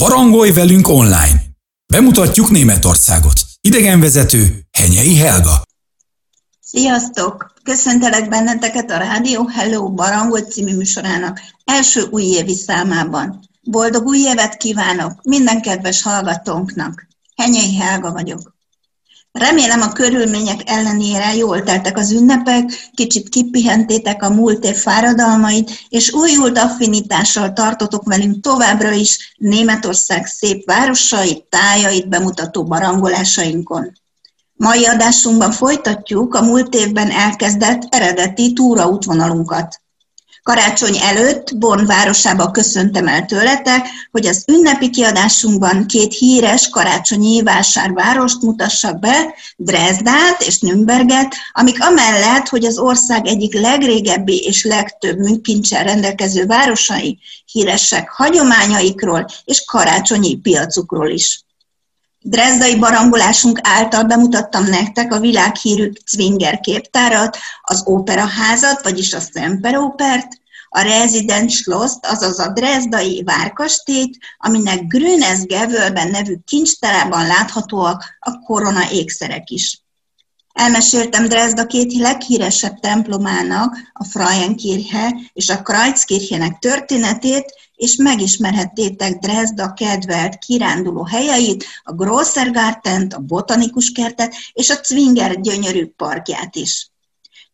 Barangolj velünk online! Bemutatjuk Németországot. Idegenvezető Henyei Helga. Sziasztok! Köszöntelek benneteket a Rádió Hello Barangolj című műsorának első újévi számában. Boldog új évet kívánok minden kedves hallgatónknak! Henyei Helga vagyok. Remélem a körülmények ellenére jól teltek az ünnepek, kicsit kipihentétek a múlt év fáradalmait, és újult affinitással tartotok velünk továbbra is Németország szép városait, tájait bemutató barangolásainkon. Mai adásunkban folytatjuk a múlt évben elkezdett eredeti túraútvonalunkat. Karácsony előtt Bonn városába köszöntem el tőletek, hogy az ünnepi kiadásunkban két híres karácsonyi vásárvárost mutassak be, Dresdát és Nürnberget, amik amellett, hogy az ország egyik legrégebbi és legtöbb műkincsel rendelkező városai híresek hagyományaikról és karácsonyi piacukról is. Drezdai barangolásunk által bemutattam nektek a világhírű Zwinger képtárat, az operaházat, vagyis a Semperopert, a Residence schloss azaz a Drezdai várkastélyt, aminek Grünes Gevölben nevű kincstárában láthatóak a korona ékszerek is. Elmeséltem Dresda két leghíresebb templomának, a Freienkirche és a Kreuzkirchenek történetét, és megismerhettétek Dresda kedvelt kiránduló helyeit, a Grossergartent, a botanikus kertet és a Zwinger gyönyörű parkját is.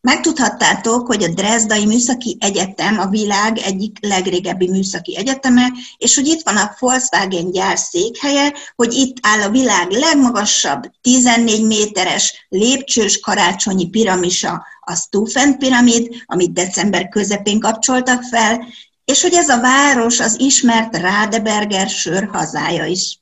Megtudhattátok, hogy a Dresdai Műszaki Egyetem a világ egyik legrégebbi műszaki egyeteme, és hogy itt van a Volkswagen gyár székhelye, hogy itt áll a világ legmagasabb 14 méteres lépcsős karácsonyi piramisa, a Stufen piramid, amit december közepén kapcsoltak fel, és hogy ez a város az ismert Radeberger sör hazája is.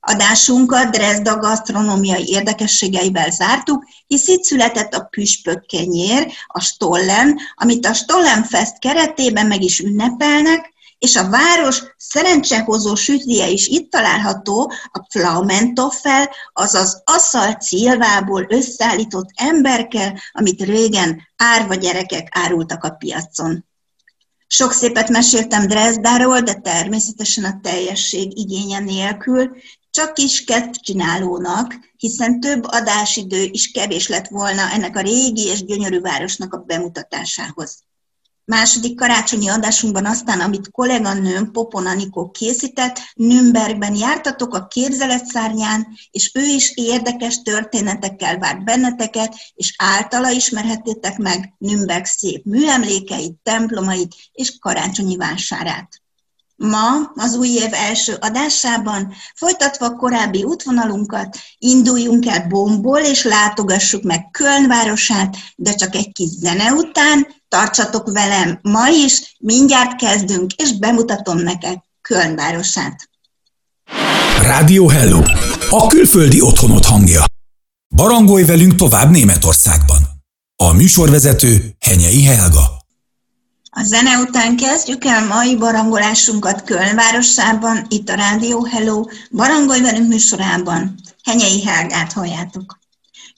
Adásunkat Dresda gasztronómiai érdekességeivel zártuk, hisz itt született a püspökkenyér, a Stollen, amit a Stollenfest keretében meg is ünnepelnek, és a város szerencsehozó sütlie is itt található, a Pflaumentoffel, azaz aszalt szilvából összeállított emberkel, amit régen árva gyerekek árultak a piacon. Sok szépet meséltem Dresdáról, de természetesen a teljesség igénye nélkül, csak kisket csinálónak, hiszen több adásidő is kevés lett volna ennek a régi és gyönyörű városnak a bemutatásához. Második karácsonyi adásunkban aztán, amit kolléganőm Popona Nikó készített, Nürnbergben jártatok a képzeletszárnyán, és ő is érdekes történetekkel várt benneteket, és általa ismerhettétek meg Nürnberg szép műemlékeit, templomait és karácsonyi vásárát. Ma, az új év első adásában, folytatva a korábbi útvonalunkat, induljunk el Bomból, és látogassuk meg Köln városát, de csak egy kis zene után, tartsatok velem ma is, mindjárt kezdünk, és bemutatom neked Köln városát. Rádió Hello! A külföldi otthonot hangja. Barangolj velünk tovább Németországban. A műsorvezető Henyei Helga. A zene után kezdjük el mai barangolásunkat Köln városában, itt a Rádió Hello, Barangolj velünk műsorában. Henyei Helgát halljátok.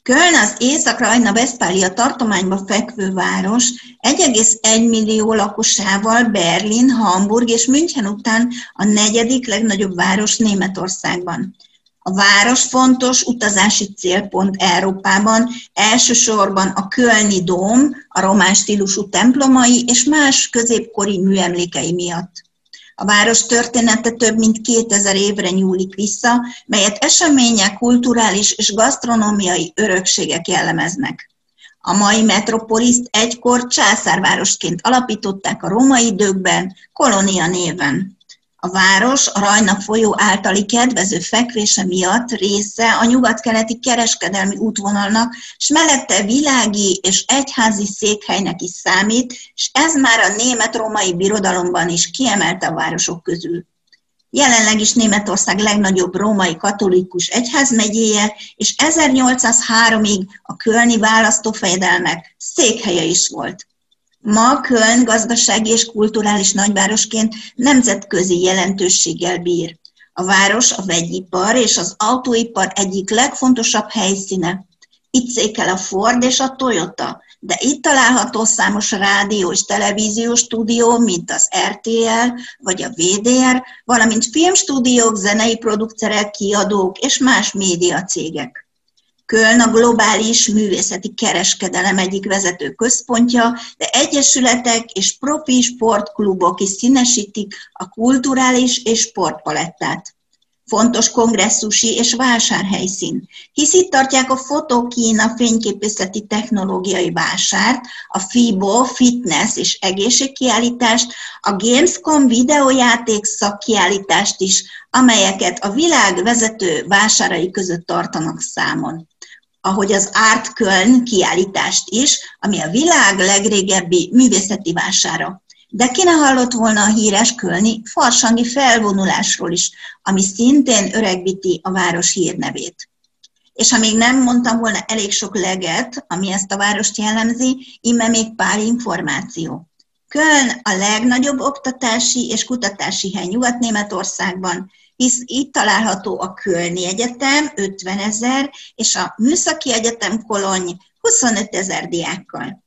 Köln az Észak-Rajna Veszpália tartományba fekvő város, 1,1 millió lakosával Berlin, Hamburg és München után a negyedik legnagyobb város Németországban. A város fontos utazási célpont Európában, elsősorban a Kölni Dóm, a román stílusú templomai és más középkori műemlékei miatt. A város története több mint 2000 évre nyúlik vissza, melyet események, kulturális és gasztronómiai örökségek jellemeznek. A mai metropoliszt egykor császárvárosként alapították a római időkben, kolónia néven. A város a Rajna folyó általi kedvező fekvése miatt része a nyugat-keleti kereskedelmi útvonalnak, és mellette világi és egyházi székhelynek is számít, és ez már a német-római birodalomban is kiemelte a városok közül. Jelenleg is Németország legnagyobb római katolikus egyházmegyéje, és 1803-ig a kölni választófejedelmek székhelye is volt. Ma Köln gazdasági és kulturális nagyvárosként nemzetközi jelentőséggel bír. A város a vegyipar és az autóipar egyik legfontosabb helyszíne. Itt székel a Ford és a Toyota, de itt található számos rádió és televíziós stúdió, mint az RTL vagy a VDR, valamint filmstúdiók, zenei producerek, kiadók és más médiacégek. Köln a globális művészeti kereskedelem egyik vezető központja, de egyesületek és profi sportklubok is színesítik a kulturális és sportpalettát. Fontos kongresszusi és vásárhelyszín, hisz itt tartják a Fotokína fényképészeti technológiai vásárt, a FIBO fitness és egészségkiállítást, a Gamescom videójáték szakkiállítást is, amelyeket a világ vezető vásárai között tartanak számon ahogy az Art Köln kiállítást is, ami a világ legrégebbi művészeti vására. De ki ne hallott volna a híres kölni farsangi felvonulásról is, ami szintén öregbíti a város hírnevét. És ha még nem mondtam volna elég sok leget, ami ezt a várost jellemzi, ime még pár információ. Köln a legnagyobb oktatási és kutatási hely Nyugat-Németországban, hisz itt található a Kölni Egyetem 50 ezer, és a Műszaki Egyetem Kolony 25 ezer diákkal.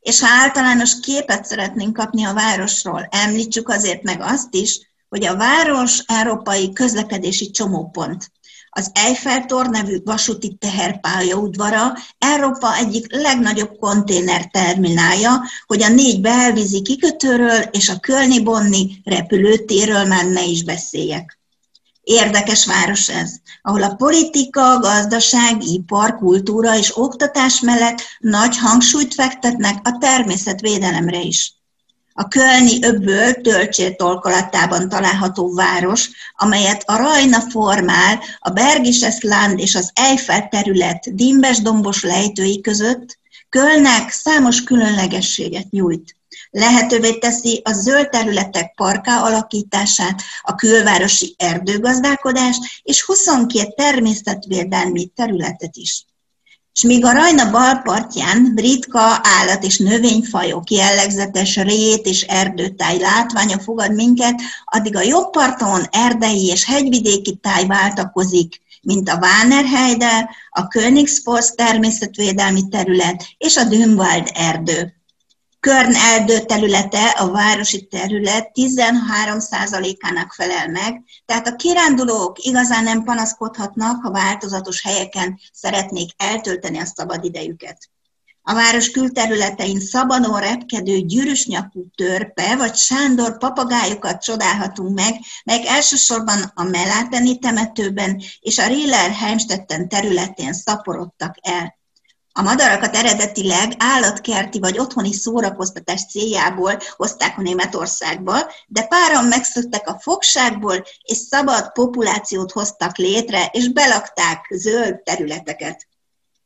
És ha általános képet szeretnénk kapni a városról, említsük azért meg azt is, hogy a város európai közlekedési csomópont. Az Eiffel-tor nevű vasúti teherpályaudvara Európa egyik legnagyobb konténerterminálja, hogy a négy belvízi kikötőről és a Kölni-Bonni repülőtérről már ne is beszéljek. Érdekes város ez, ahol a politika, gazdaság, ipar, kultúra és oktatás mellett nagy hangsúlyt fektetnek a természetvédelemre is. A Kölni öbből töltsér tolkolatában található város, amelyet a Rajna formál a Bergises Land és az Eiffel terület dimbes-dombos lejtői között, Kölnek számos különlegességet nyújt lehetővé teszi a zöld területek parká alakítását, a külvárosi erdőgazdálkodást és 22 természetvédelmi területet is. És míg a Rajna bal partján ritka állat- és növényfajok, jellegzetes rét és erdőtáj látványa fogad minket, addig a jobb parton erdei és hegyvidéki táj váltakozik, mint a Vánerheide, a Königsforst természetvédelmi terület és a Dünwald erdő. Körn erdő területe, a városi terület 13%-ának felel meg, tehát a kirándulók igazán nem panaszkodhatnak, ha változatos helyeken szeretnék eltölteni a szabad idejüket. A város külterületein szabadon repkedő gyűrűsnyakú törpe vagy sándor papagájukat csodálhatunk meg, melyek elsősorban a Meláteni temetőben és a Riller Heimstetten területén szaporodtak el. A madarakat eredetileg állatkerti vagy otthoni szórakoztatás céljából hozták a Németországba, de páran megszöktek a fogságból, és szabad populációt hoztak létre, és belakták zöld területeket.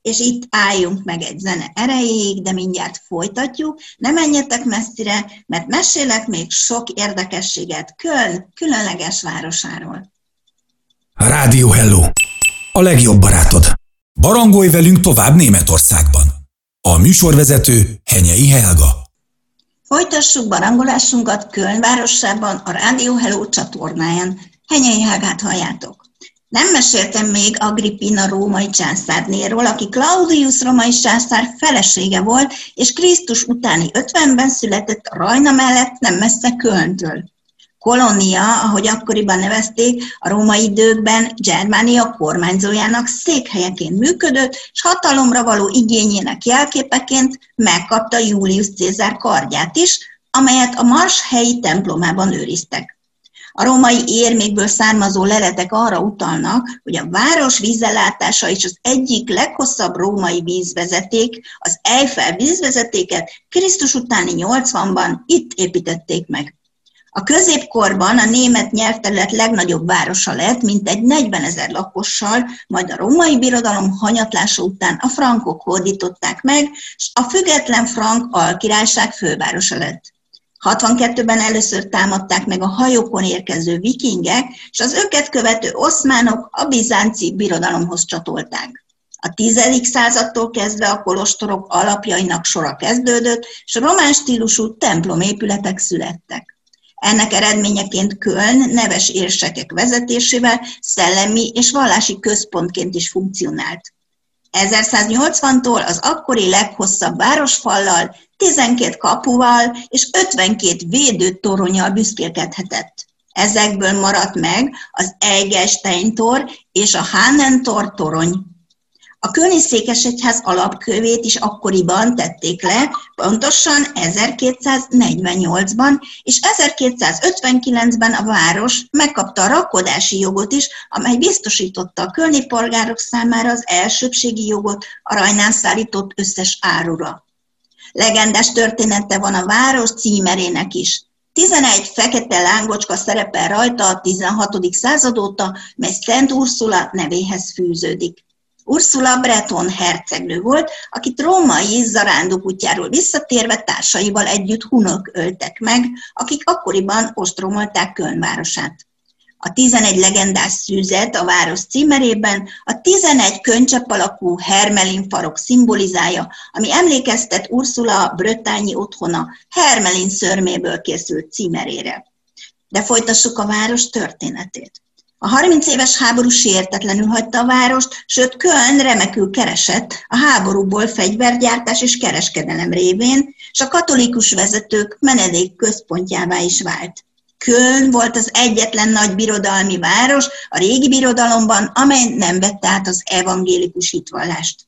És itt álljunk meg egy zene erejéig, de mindjárt folytatjuk. Ne menjetek messzire, mert mesélek még sok érdekességet Köln különleges városáról. Rádió Hello! A legjobb barátod! Barangolj velünk tovább Németországban. A műsorvezető Henyei Helga. Folytassuk barangolásunkat Köln városában a Rádió Hello csatornáján. Henyei Helgát halljátok. Nem meséltem még Agrippina római császárnéról, aki Claudius római császár felesége volt, és Krisztus utáni 50-ben született Rajna mellett nem messze Kölntől. Kolonia, ahogy akkoriban nevezték, a római időkben Germánia kormányzójának székhelyeként működött, és hatalomra való igényének jelképeként megkapta Julius Cézár kardját is, amelyet a Mars helyi templomában őriztek. A római érmékből származó leletek arra utalnak, hogy a város vízellátása is az egyik leghosszabb római vízvezeték, az Eiffel vízvezetéket Krisztus utáni 80-ban itt építették meg. A középkorban a német nyelvterület legnagyobb városa lett, mint egy 40 ezer lakossal, majd a római birodalom hanyatlása után a frankok hódították meg, és a független frank alkirályság fővárosa lett. 62-ben először támadták meg a hajókon érkező vikingek, és az őket követő oszmánok a bizánci birodalomhoz csatolták. A 10. századtól kezdve a kolostorok alapjainak sora kezdődött, és román stílusú templomépületek születtek. Ennek eredményeként Köln neves érsekek vezetésével szellemi és vallási központként is funkcionált. 1180-tól az akkori leghosszabb városfallal, 12 kapuval és 52 védőtoronyal büszkélkedhetett. Ezekből maradt meg az Eigelstein-tor és a Hannentor torony. A Kölni Székesegyház alapkövét is akkoriban tették le, pontosan 1248-ban, és 1259-ben a város megkapta a rakodási jogot is, amely biztosította a kölni polgárok számára az elsőbségi jogot a rajnán szállított összes árura. Legendás története van a város címerének is. 11 fekete lángocska szerepel rajta a 16. század óta, mely Szent Ursula nevéhez fűződik. Ursula Breton hercegnő volt, akit római zarándok visszatérve társaival együtt hunok öltek meg, akik akkoriban ostromolták Köln városát. A 11 legendás szűzet a város címerében a 11 könycsepp alakú Hermelin farok szimbolizálja, ami emlékeztet Ursula Brötányi otthona Hermelin szörméből készült címerére. De folytassuk a város történetét. A 30 éves háború sértetlenül hagyta a várost, sőt Köln remekül keresett a háborúból fegyvergyártás és kereskedelem révén, és a katolikus vezetők menedék központjává is vált. Köln volt az egyetlen nagy birodalmi város a régi birodalomban, amely nem vette át az evangélikus hitvallást.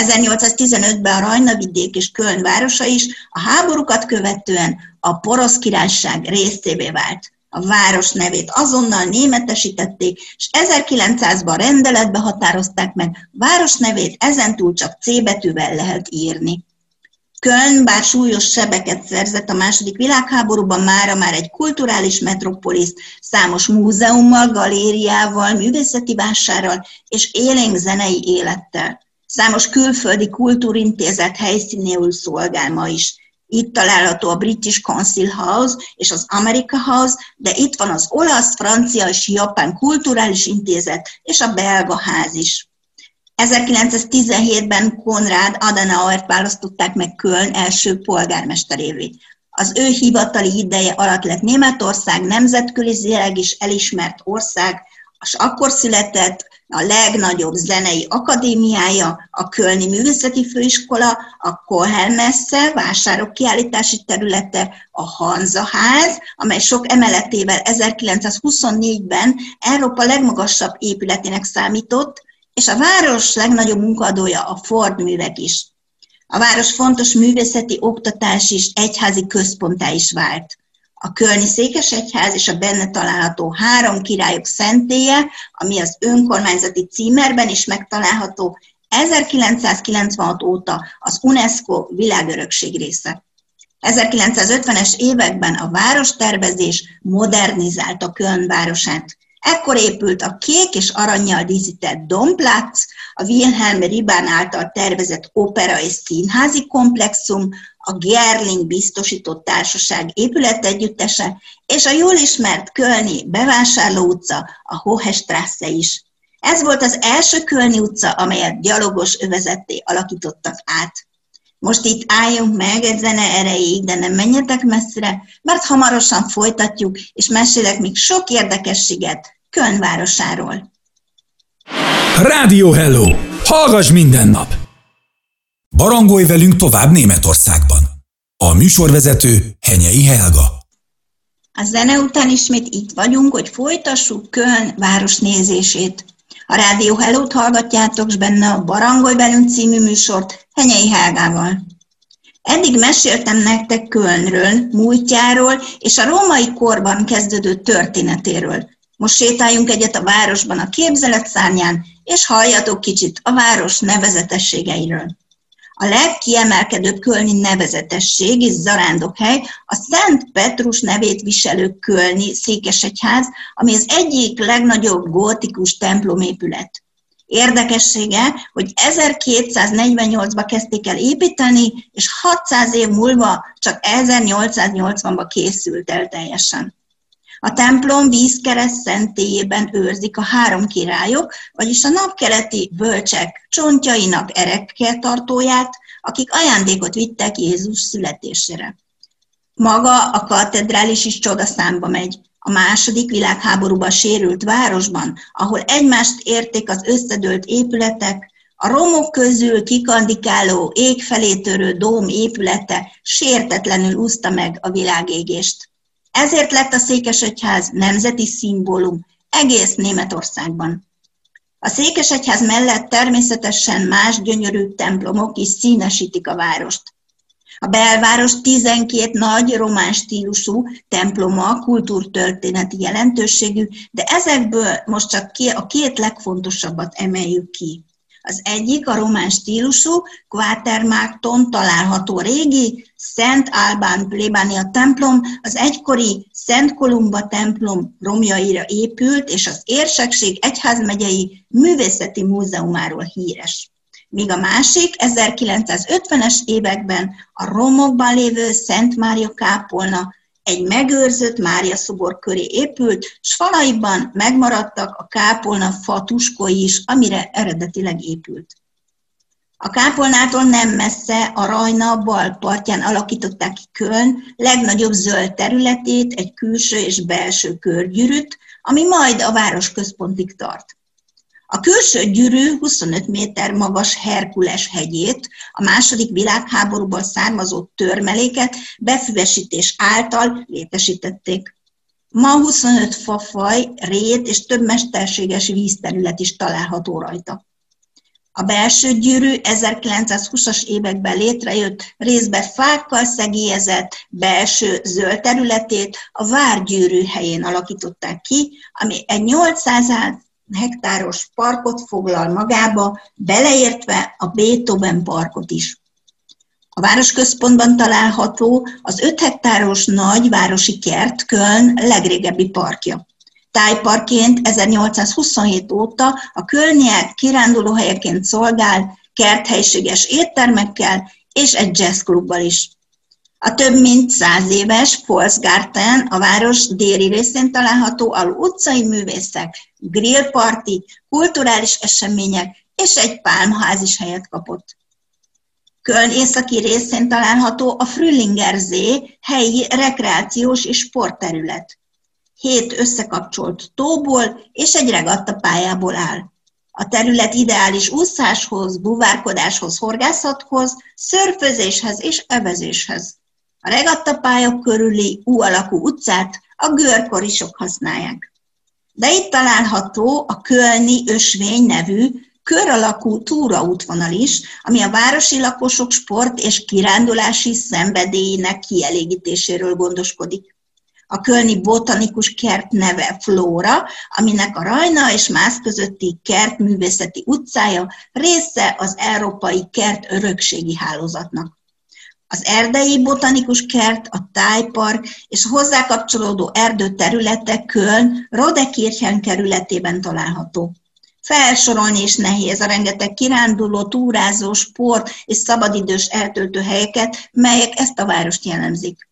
1815-ben a Rajnavidék és Köln városa is a háborúkat követően a porosz királyság részévé vált. A város nevét azonnal németesítették, és 1900-ban rendeletbe határozták meg, város nevét ezentúl csak C betűvel lehet írni. Köln, bár súlyos sebeket szerzett a második világháborúban, mára már egy kulturális metropolis, számos múzeummal, galériával, művészeti vásárral és élénk zenei élettel. Számos külföldi kultúrintézet helyszínéül szolgál ma is. Itt található a British Council House és az America House, de itt van az olasz, francia és japán kulturális intézet és a belga ház is. 1917-ben Konrad Adenauert választották meg Köln első polgármesterévé. Az ő hivatali ideje alatt lett Németország nemzetközileg is elismert ország, és akkor született a legnagyobb zenei akadémiája, a Kölni Művészeti Főiskola, a Kohelmesse vásárok kiállítási területe, a Hanzaház, amely sok emeletével 1924-ben Európa legmagasabb épületének számított, és a város legnagyobb munkadója a Ford művek is. A város fontos művészeti oktatás is egyházi központá is vált. A Kölni Székesegyház és a benne található három királyok szentélye, ami az önkormányzati címerben is megtalálható, 1996 óta az UNESCO világörökség része. 1950-es években a várostervezés modernizálta Köln városát. Ekkor épült a kék és aranyjal díszített Domplatz, a Wilhelm Ribán által tervezett opera és színházi komplexum, a Gerling biztosított társaság épületegyüttese, és a jól ismert Kölni bevásárló utca, a Hohestrasse is. Ez volt az első Kölni utca, amelyet gyalogos övezetté alakítottak át. Most itt álljunk meg egy zene erejéig, de nem menjetek messzire, mert hamarosan folytatjuk, és mesélek még sok érdekességet Köln városáról. Rádió Hello! Hallgass minden nap! Barangolj velünk tovább Németországban. A műsorvezető Henyei Helga. A zene után ismét itt vagyunk, hogy folytassuk Köln városnézését. A Rádió Hello-t hallgatjátok, és benne a Barangolj velünk című műsort Henyei Helgával. Eddig meséltem nektek Kölnről, múltjáról és a római korban kezdődő történetéről. Most sétáljunk egyet a városban a képzelet szárnyán, és halljatok kicsit a város nevezetességeiről. A legkiemelkedőbb kölni nevezetesség és zarándokhely a Szent Petrus nevét viselő kölni székesegyház, ami az egyik legnagyobb gótikus templomépület. Érdekessége, hogy 1248-ban kezdték el építeni, és 600 év múlva csak 1880-ban készült el teljesen. A templom vízkereszt szentélyében őrzik a három királyok, vagyis a napkeleti bölcsek csontjainak erekkel tartóját, akik ajándékot vittek Jézus születésére. Maga a katedrális is csodaszámba megy. A második világháborúban sérült városban, ahol egymást érték az összedőlt épületek, A romok közül kikandikáló, ég felé törő dóm épülete sértetlenül úszta meg a világégést. Ezért lett a Székesegyház nemzeti szimbólum egész Németországban. A Székesegyház mellett természetesen más gyönyörű templomok is színesítik a várost. A belváros 12 nagy román stílusú temploma, kultúrtörténeti jelentőségű, de ezekből most csak a két legfontosabbat emeljük ki. Az egyik a román stílusú, Quatermárton található régi Szent Albán plébánia templom, az egykori Szent Kolumba templom romjaira épült, és az érsekség egyházmegyei művészeti múzeumáról híres. Míg a másik 1950-es években a romokban lévő Szent Mária kápolna egy megőrzött Mária szobor köré épült, s falaiban megmaradtak a kápolna fatuskói is, amire eredetileg épült. A kápolnától nem messze a Rajna bal partján alakították ki Köln legnagyobb zöld területét, egy külső és belső körgyűrűt, ami majd a város központig tart. A külső gyűrű 25 méter magas Herkules hegyét, a második világháborúból származó törmeléket befüvesítés által létesítették. Ma 25 fafaj, rét és több mesterséges vízterület is található rajta. A belső gyűrű 1920-as években létrejött, részbe fákkal szegélyezett belső zöld területét a várgyűrű helyén alakították ki, ami egy 800 hektáros parkot foglal magába, beleértve a Beethoven parkot is. A városközpontban található az 5 hektáros nagy városi kert Köln legrégebbi parkja. Tájparként 1827 óta a kölniek kirándulóhelyeként szolgál, kerthelyiséges éttermekkel és egy jazzklubbal is. A több mint száz éves Volksgarten a város déli részén található, ahol utcai művészek, grillparti, kulturális események és egy pálmház is helyet kapott. Köln északi részén található a Früllingerzé helyi rekreációs és sportterület. Hét összekapcsolt tóból és egy regattapályából áll. A terület ideális úszáshoz, buvárkodáshoz, horgászathoz, szörfözéshez és evezéshez. A regattapálya körüli U alakú utcát a görkorisok használják. De itt található a Kölni Ösvény nevű kör alakú túraútvonal is, ami a városi lakosok sport és kirándulási szenvedélyének kielégítéséről gondoskodik. A Kölni Botanikus Kert neve Flóra, aminek a Rajna és Mász közötti kertművészeti utcája része az Európai Kert Örökségi Hálózatnak az erdei botanikus kert, a tájpark és a hozzá kapcsolódó erdőterületek Köln Rodekirchen kerületében található. Felsorolni is nehéz a rengeteg kiránduló, túrázó, sport és szabadidős eltöltő helyeket, melyek ezt a várost jellemzik.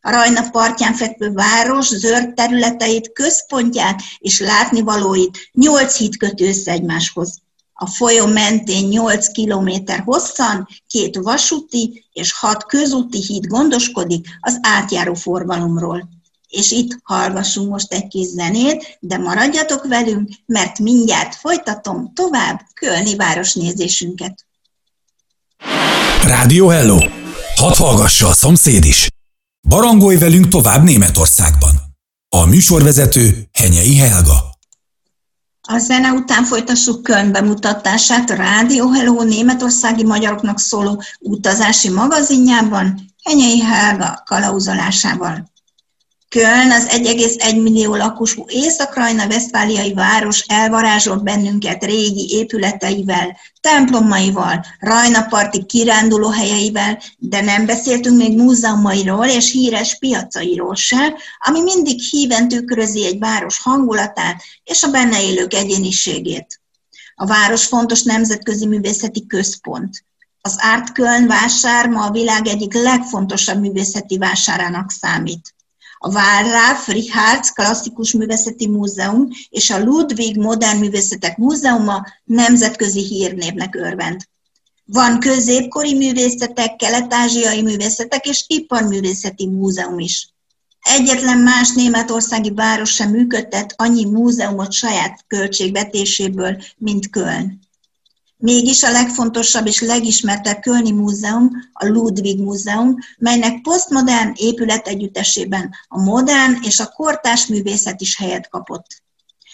A Rajna partján fekvő város zöld területeit, központját és látnivalóit nyolc híd kötő össze egymáshoz. A folyó mentén 8 kilométer hosszan két vasúti és hat közúti híd gondoskodik az átjáró forgalomról. És itt hallgassunk most egy kis zenét, de maradjatok velünk, mert mindjárt folytatom tovább Kölni városnézésünket. Rádió Hello! Hadd hallgassa a szomszéd is! Barangolj velünk tovább Németországban! A műsorvezető Henyei Helga. A zene után folytassuk Köln bemutatását a Rádió Hello németországi magyaroknak szóló utazási magazinjában, Henyei Helga kalauzolásával. Köln az 1,1 millió lakosú észak-rajna vesztfáliai város elvarázsolt bennünket régi épületeivel, templomaival, rajnaparti kiránduló helyeivel, de nem beszéltünk még múzeumairól és híres piacairól se, ami mindig híven tükrözi egy város hangulatát és a benne élők egyéniségét. A város fontos nemzetközi művészeti központ. Az Art Köln vásár ma a világ egyik legfontosabb művészeti vásárának számít a Wallraf Richards Klasszikus Művészeti Múzeum és a Ludwig Modern Művészetek Múzeuma nemzetközi hírnévnek örvend. Van középkori művészetek, kelet-ázsiai művészetek és iparművészeti múzeum is. Egyetlen más németországi város sem működtet annyi múzeumot saját költségvetéséből, mint Köln. Mégis a legfontosabb és legismertebb Kölni Múzeum a Ludwig Múzeum, melynek posztmodern épületegyüttesében a modern és a kortás művészet is helyet kapott.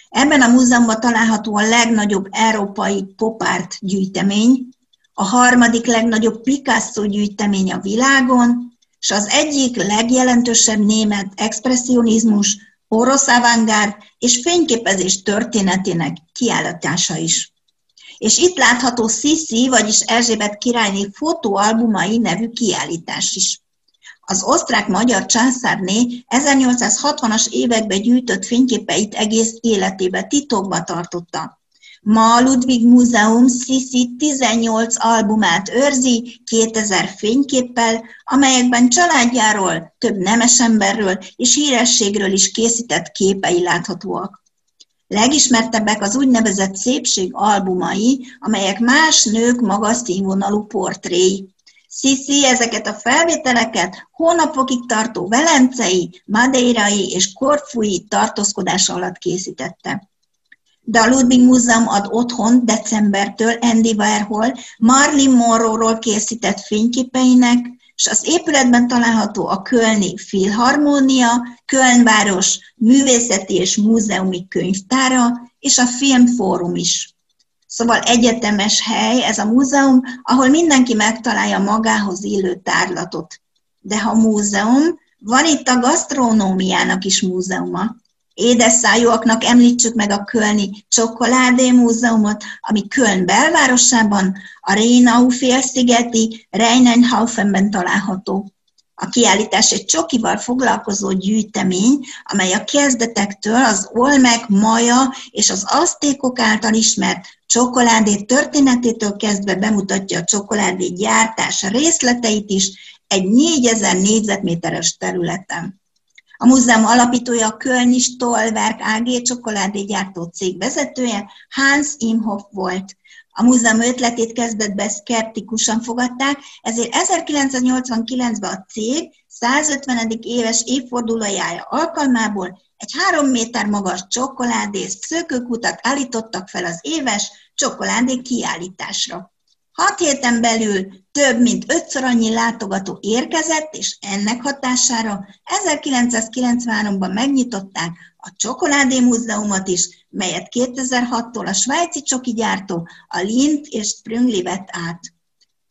Ebben a múzeumban található a legnagyobb európai popárt gyűjtemény, a harmadik legnagyobb Picasso gyűjtemény a világon, és az egyik legjelentősebb német expressionizmus, orosz avantgárd és fényképezés történetének kiállítása is. És itt látható Sisi, vagyis Erzsébet királyné fotóalbumai nevű kiállítás is. Az osztrák-magyar császárné 1860-as években gyűjtött fényképeit egész életébe titokba tartotta. Ma a Ludwig Múzeum Sisi 18 albumát őrzi 2000 fényképpel, amelyekben családjáról, több nemesemberről és hírességről is készített képei láthatóak. Legismertebbek az úgynevezett szépség albumai, amelyek más nők magas színvonalú portréi. Sisi ezeket a felvételeket hónapokig tartó velencei, madeirai és korfui tartózkodása alatt készítette de a Ludwig Múzeum ad otthon decembertől Andy Warhol Marlin Monroe-ról készített fényképeinek, és az épületben található a Kölni Filharmónia, Kölnváros művészeti és múzeumi könyvtára, és a Filmfórum is. Szóval egyetemes hely ez a múzeum, ahol mindenki megtalálja magához illő tárlatot. De ha múzeum, van itt a gasztronómiának is múzeuma édes szájúaknak említsük meg a Kölni Csokoládé Múzeumot, ami Köln belvárosában, a Rhénau félszigeti Rheinenhaufenben található. A kiállítás egy csokival foglalkozó gyűjtemény, amely a kezdetektől az olmek, maja és az asztékok által ismert csokoládé történetétől kezdve bemutatja a csokoládé gyártás részleteit is egy 4000 négyzetméteres területen. A múzeum alapítója a Kölni Stolwerk AG csokoládégyártó cég vezetője, Hans Imhoff volt. A múzeum ötletét kezdetben szkeptikusan fogadták, ezért 1989-ben a cég 150. éves évfordulójára alkalmából egy három méter magas csokoládé szökőkutat állítottak fel az éves csokoládé kiállításra. Hat héten belül több mint ötször annyi látogató érkezett, és ennek hatására 1993-ban megnyitották a Csokoládé Múzeumot is, melyet 2006-tól a svájci csoki gyártó, a Lind és Sprüngli vett át.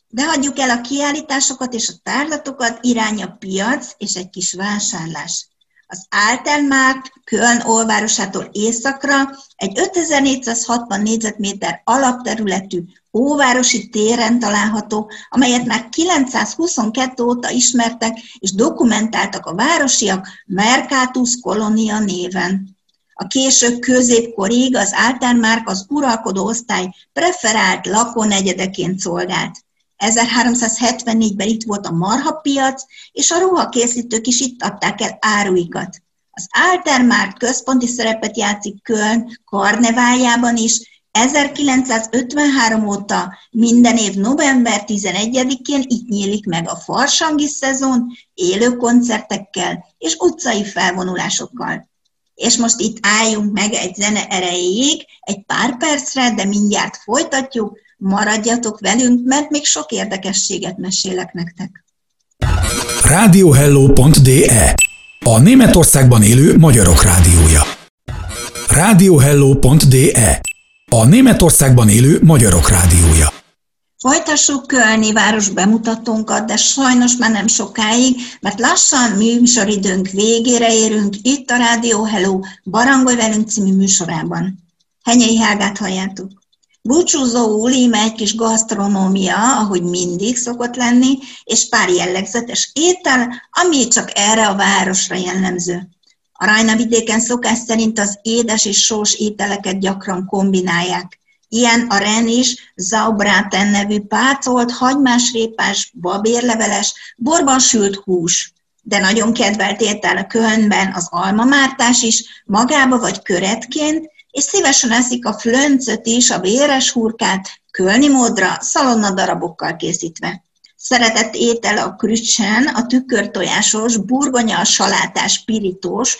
De hagyjuk el a kiállításokat és a tárlatokat, irány a piac és egy kis vásárlás. Az Altenmarkt Köln olvárosától északra egy 5460 négyzetméter alapterületű óvárosi téren található, amelyet már 922 óta ismertek és dokumentáltak a városiak Mercatus Colonia néven. A késő középkorig az Altenmark az uralkodó osztály preferált lakónegyedeként szolgált. 1374-ben itt volt a marhapiac, és a ruhakészítők is itt adták el áruikat. Az Altermarkt központi szerepet játszik Köln karneváljában is, 1953 óta minden év november 11-én itt nyílik meg a farsangi szezon élő koncertekkel és utcai felvonulásokkal. És most itt álljunk meg egy zene erejéig, egy pár percre, de mindjárt folytatjuk, maradjatok velünk, mert még sok érdekességet mesélek nektek. Radiohello.de A Németországban élő magyarok rádiója. Radiohello.de A Németországban élő magyarok rádiója. Folytassuk Kölni város bemutatónkat, de sajnos már nem sokáig, mert lassan műsoridőnk végére érünk itt a Rádió Hello Barangolj velünk című műsorában. Henyei Hágát halljátok. Búcsúzóul íme egy kis gasztronómia, ahogy mindig szokott lenni, és pár jellegzetes étel, ami csak erre a városra jellemző. A Rajna vidéken szokás szerint az édes és sós ételeket gyakran kombinálják. Ilyen a ren is, zaubráten nevű pácolt, hagymás, répás, babérleveles, borban sült hús. De nagyon kedvelt étel a Kölnben az almamártás is, magába vagy köretként, és szívesen eszik a flöncöt is, a véres hurkát, kölni módra, szalonna darabokkal készítve. Szeretett étel a krücsen, a tükörtojásos, burgonya, salátás, pirítós,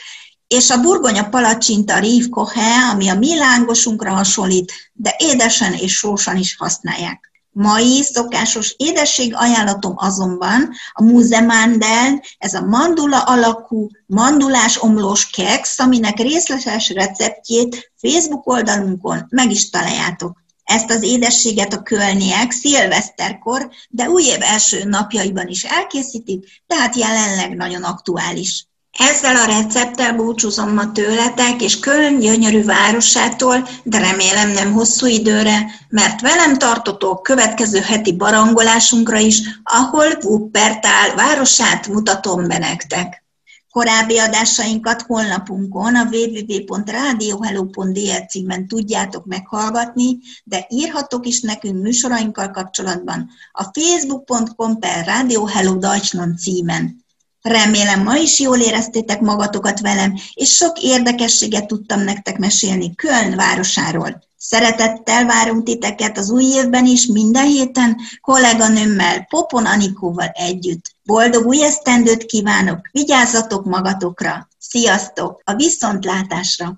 és a burgonya palacsinta Riv Kohe, ami a mi lángosunkra hasonlít, de édesen és sósan is használják. Mai szokásos édesség ajánlatom azonban a Muzemandel, ez a mandula alakú, mandulás omlós keks, aminek részletes receptjét Facebook oldalunkon meg is találjátok. Ezt az édességet a kölniek szilveszterkor, de új év első napjaiban is elkészítik, tehát jelenleg nagyon aktuális. Ezzel a recepttel búcsúzom ma tőletek, és Köln gyönyörű városától, de remélem nem hosszú időre, mert velem tartotok következő heti barangolásunkra is, ahol Wuppertal városát mutatom be nektek. Korábbi adásainkat honlapunkon a www.radiohello.de címen tudjátok meghallgatni, de írhatok is nekünk műsorainkkal kapcsolatban a facebook.com per Radio Deutschland címen. Remélem ma is jól éreztétek magatokat velem, és sok érdekességet tudtam nektek mesélni Köln városáról. Szeretettel várunk titeket az új évben is, minden héten, kolléganőmmel, Popon Anikóval együtt. Boldog új esztendőt kívánok, vigyázzatok magatokra! Sziasztok! A viszontlátásra!